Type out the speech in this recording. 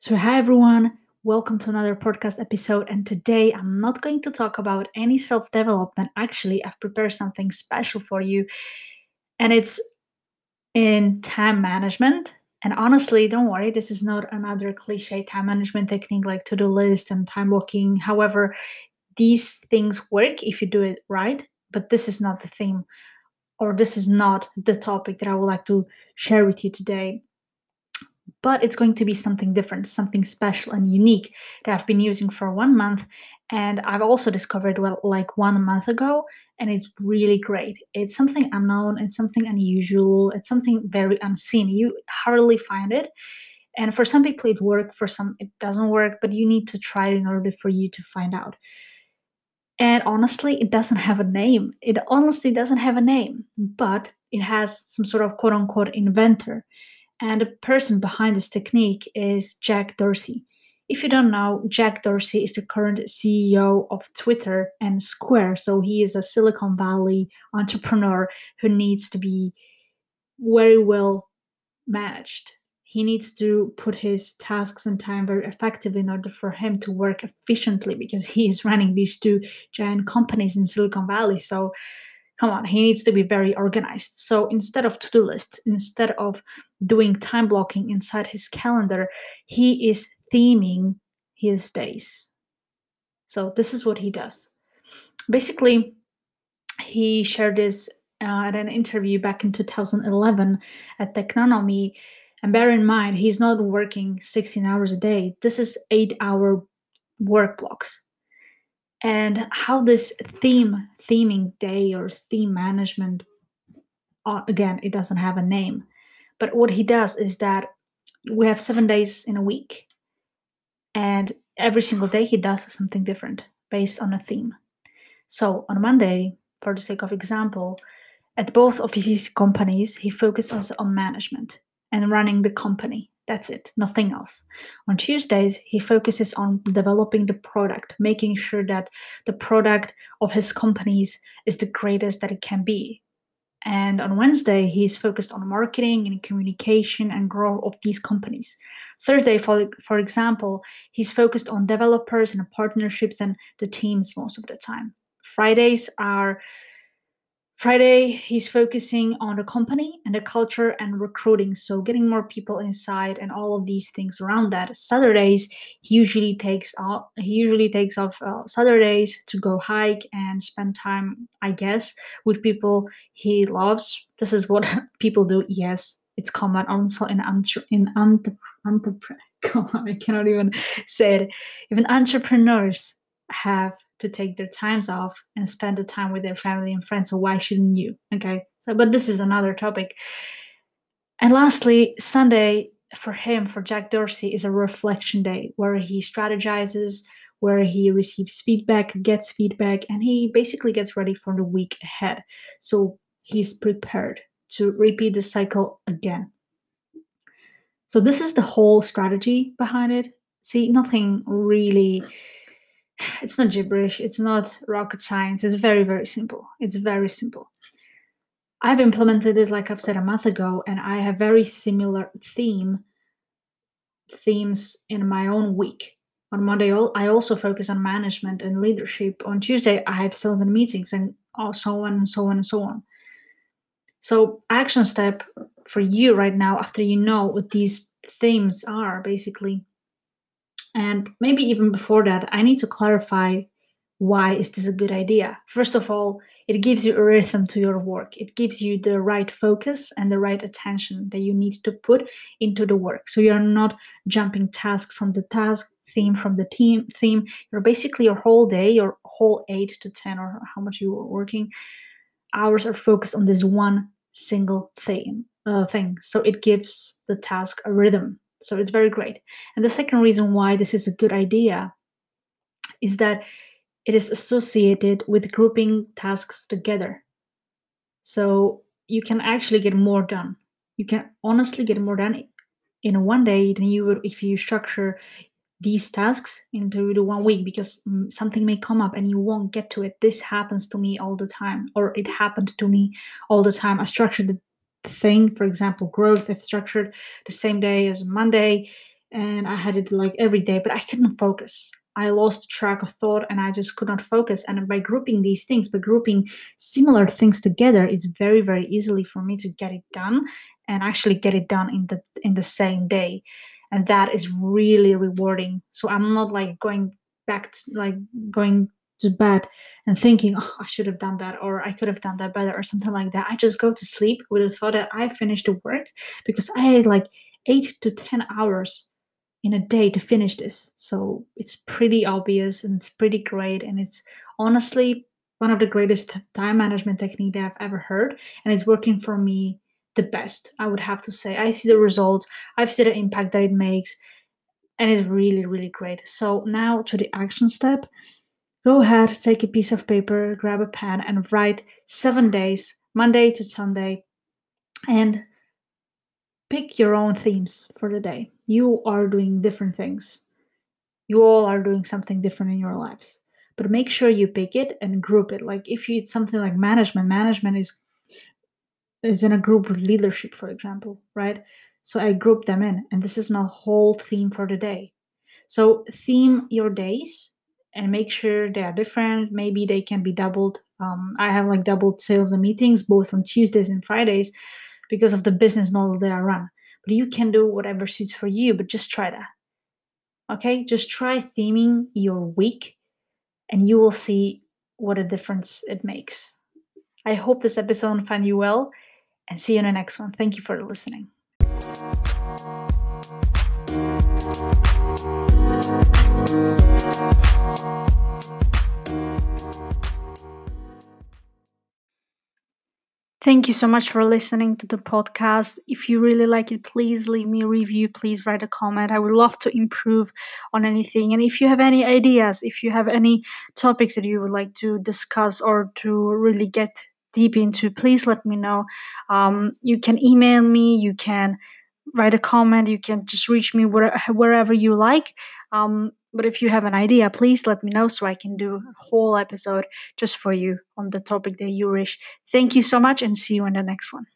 So, hi everyone, welcome to another podcast episode. And today I'm not going to talk about any self development. Actually, I've prepared something special for you, and it's in time management. And honestly, don't worry, this is not another cliche time management technique like to do list and time blocking. However, these things work if you do it right, but this is not the theme or this is not the topic that I would like to share with you today but it's going to be something different, something special and unique that I've been using for one month. And I've also discovered well like one month ago, and it's really great. It's something unknown, it's something unusual, it's something very unseen. You hardly find it. And for some people it works, for some it doesn't work, but you need to try it in order for you to find out. And honestly, it doesn't have a name. It honestly doesn't have a name, but it has some sort of quote unquote inventor. And the person behind this technique is Jack Dorsey. If you don't know, Jack Dorsey is the current CEO of Twitter and Square. So he is a Silicon Valley entrepreneur who needs to be very well managed. He needs to put his tasks and time very effectively in order for him to work efficiently because he is running these two giant companies in Silicon Valley. So come on, he needs to be very organized. So instead of to do lists, instead of doing time blocking inside his calendar, he is theming his days. So this is what he does. Basically, he shared this uh, at an interview back in 2011 at Techonomy. And bear in mind, he's not working 16 hours a day. This is eight hour work blocks and how this theme theming day or theme management uh, again it doesn't have a name but what he does is that we have seven days in a week and every single day he does something different based on a theme so on monday for the sake of example at both of his companies he focuses on management and running the company that's it, nothing else. On Tuesdays, he focuses on developing the product, making sure that the product of his companies is the greatest that it can be. And on Wednesday, he's focused on marketing and communication and growth of these companies. Thursday, for, for example, he's focused on developers and partnerships and the teams most of the time. Fridays are Friday, he's focusing on the company and the culture and recruiting, so getting more people inside and all of these things around that. Saturdays, he usually takes off. He usually takes off uh, Saturdays to go hike and spend time, I guess, with people he loves. This is what people do. Yes, it's common also in in entre- entrepreneur. Come on, I cannot even say it. Even entrepreneurs have to take their times off and spend the time with their family and friends. So why shouldn't you? Okay. So, but this is another topic. And lastly, Sunday for him, for Jack Dorsey, is a reflection day where he strategizes, where he receives feedback, gets feedback, and he basically gets ready for the week ahead. So he's prepared to repeat the cycle again. So this is the whole strategy behind it. See, nothing really it's not gibberish it's not rocket science it's very very simple it's very simple. I've implemented this like i've said a month ago and i have very similar theme themes in my own week. On monday i also focus on management and leadership. On tuesday i have sales and meetings and so on and so on and so on. So action step for you right now after you know what these themes are basically and maybe even before that, I need to clarify why is this a good idea? First of all, it gives you a rhythm to your work. It gives you the right focus and the right attention that you need to put into the work. So you're not jumping task from the task, theme from the team theme. You're basically your whole day, your whole eight to ten or how much you are working hours are focused on this one single theme uh, thing. So it gives the task a rhythm so it's very great. And the second reason why this is a good idea is that it is associated with grouping tasks together. So you can actually get more done. You can honestly get more done in one day than you would if you structure these tasks into the one week because mm, something may come up and you won't get to it. This happens to me all the time, or it happened to me all the time. I structured thing, for example, growth, if structured the same day as Monday, and I had it like every day, but I couldn't focus. I lost track of thought and I just could not focus. And by grouping these things, by grouping similar things together, it's very, very easily for me to get it done and actually get it done in the in the same day. And that is really rewarding. So I'm not like going back to like going to bed and thinking, oh, I should have done that, or I could have done that better, or something like that. I just go to sleep with the thought that I finished the work because I had like eight to 10 hours in a day to finish this. So it's pretty obvious and it's pretty great. And it's honestly one of the greatest time management technique that I've ever heard. And it's working for me the best, I would have to say. I see the results, I've seen the impact that it makes, and it's really, really great. So now to the action step. Go ahead, take a piece of paper, grab a pen, and write seven days, Monday to Sunday, and pick your own themes for the day. You are doing different things. You all are doing something different in your lives. But make sure you pick it and group it. Like if you it's something like management, management is is in a group with leadership, for example, right? So I group them in, and this is my whole theme for the day. So theme your days and make sure they are different. Maybe they can be doubled. Um, I have like doubled sales and meetings both on Tuesdays and Fridays because of the business model that I run. But you can do whatever suits for you, but just try that. Okay, just try theming your week and you will see what a difference it makes. I hope this episode found you well and see you in the next one. Thank you for listening. Thank you so much for listening to the podcast. If you really like it, please leave me a review. Please write a comment. I would love to improve on anything. And if you have any ideas, if you have any topics that you would like to discuss or to really get deep into, please let me know. Um, you can email me, you can write a comment, you can just reach me where, wherever you like. Um, but if you have an idea, please let me know so I can do a whole episode just for you on the topic that you wish. Thank you so much and see you in the next one.